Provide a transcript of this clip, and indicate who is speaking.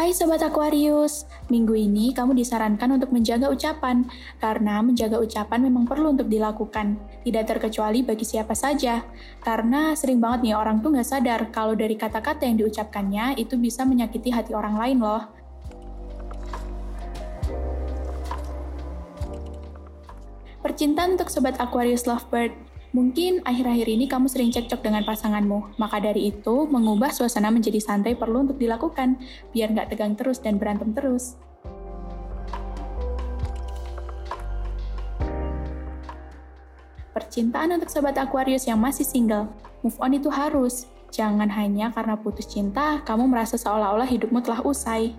Speaker 1: Hai Sobat Aquarius, minggu ini kamu disarankan untuk menjaga ucapan, karena menjaga ucapan memang perlu untuk dilakukan, tidak terkecuali bagi siapa saja. Karena sering banget nih orang tuh nggak sadar kalau dari kata-kata yang diucapkannya itu bisa menyakiti hati orang lain loh. Percintaan untuk Sobat Aquarius Lovebird, Mungkin akhir-akhir ini kamu sering cekcok dengan pasanganmu, maka dari itu mengubah suasana menjadi santai perlu untuk dilakukan, biar nggak tegang terus dan berantem terus. Percintaan untuk sobat Aquarius yang masih single, move on itu harus. Jangan hanya karena putus cinta, kamu merasa seolah-olah hidupmu telah usai.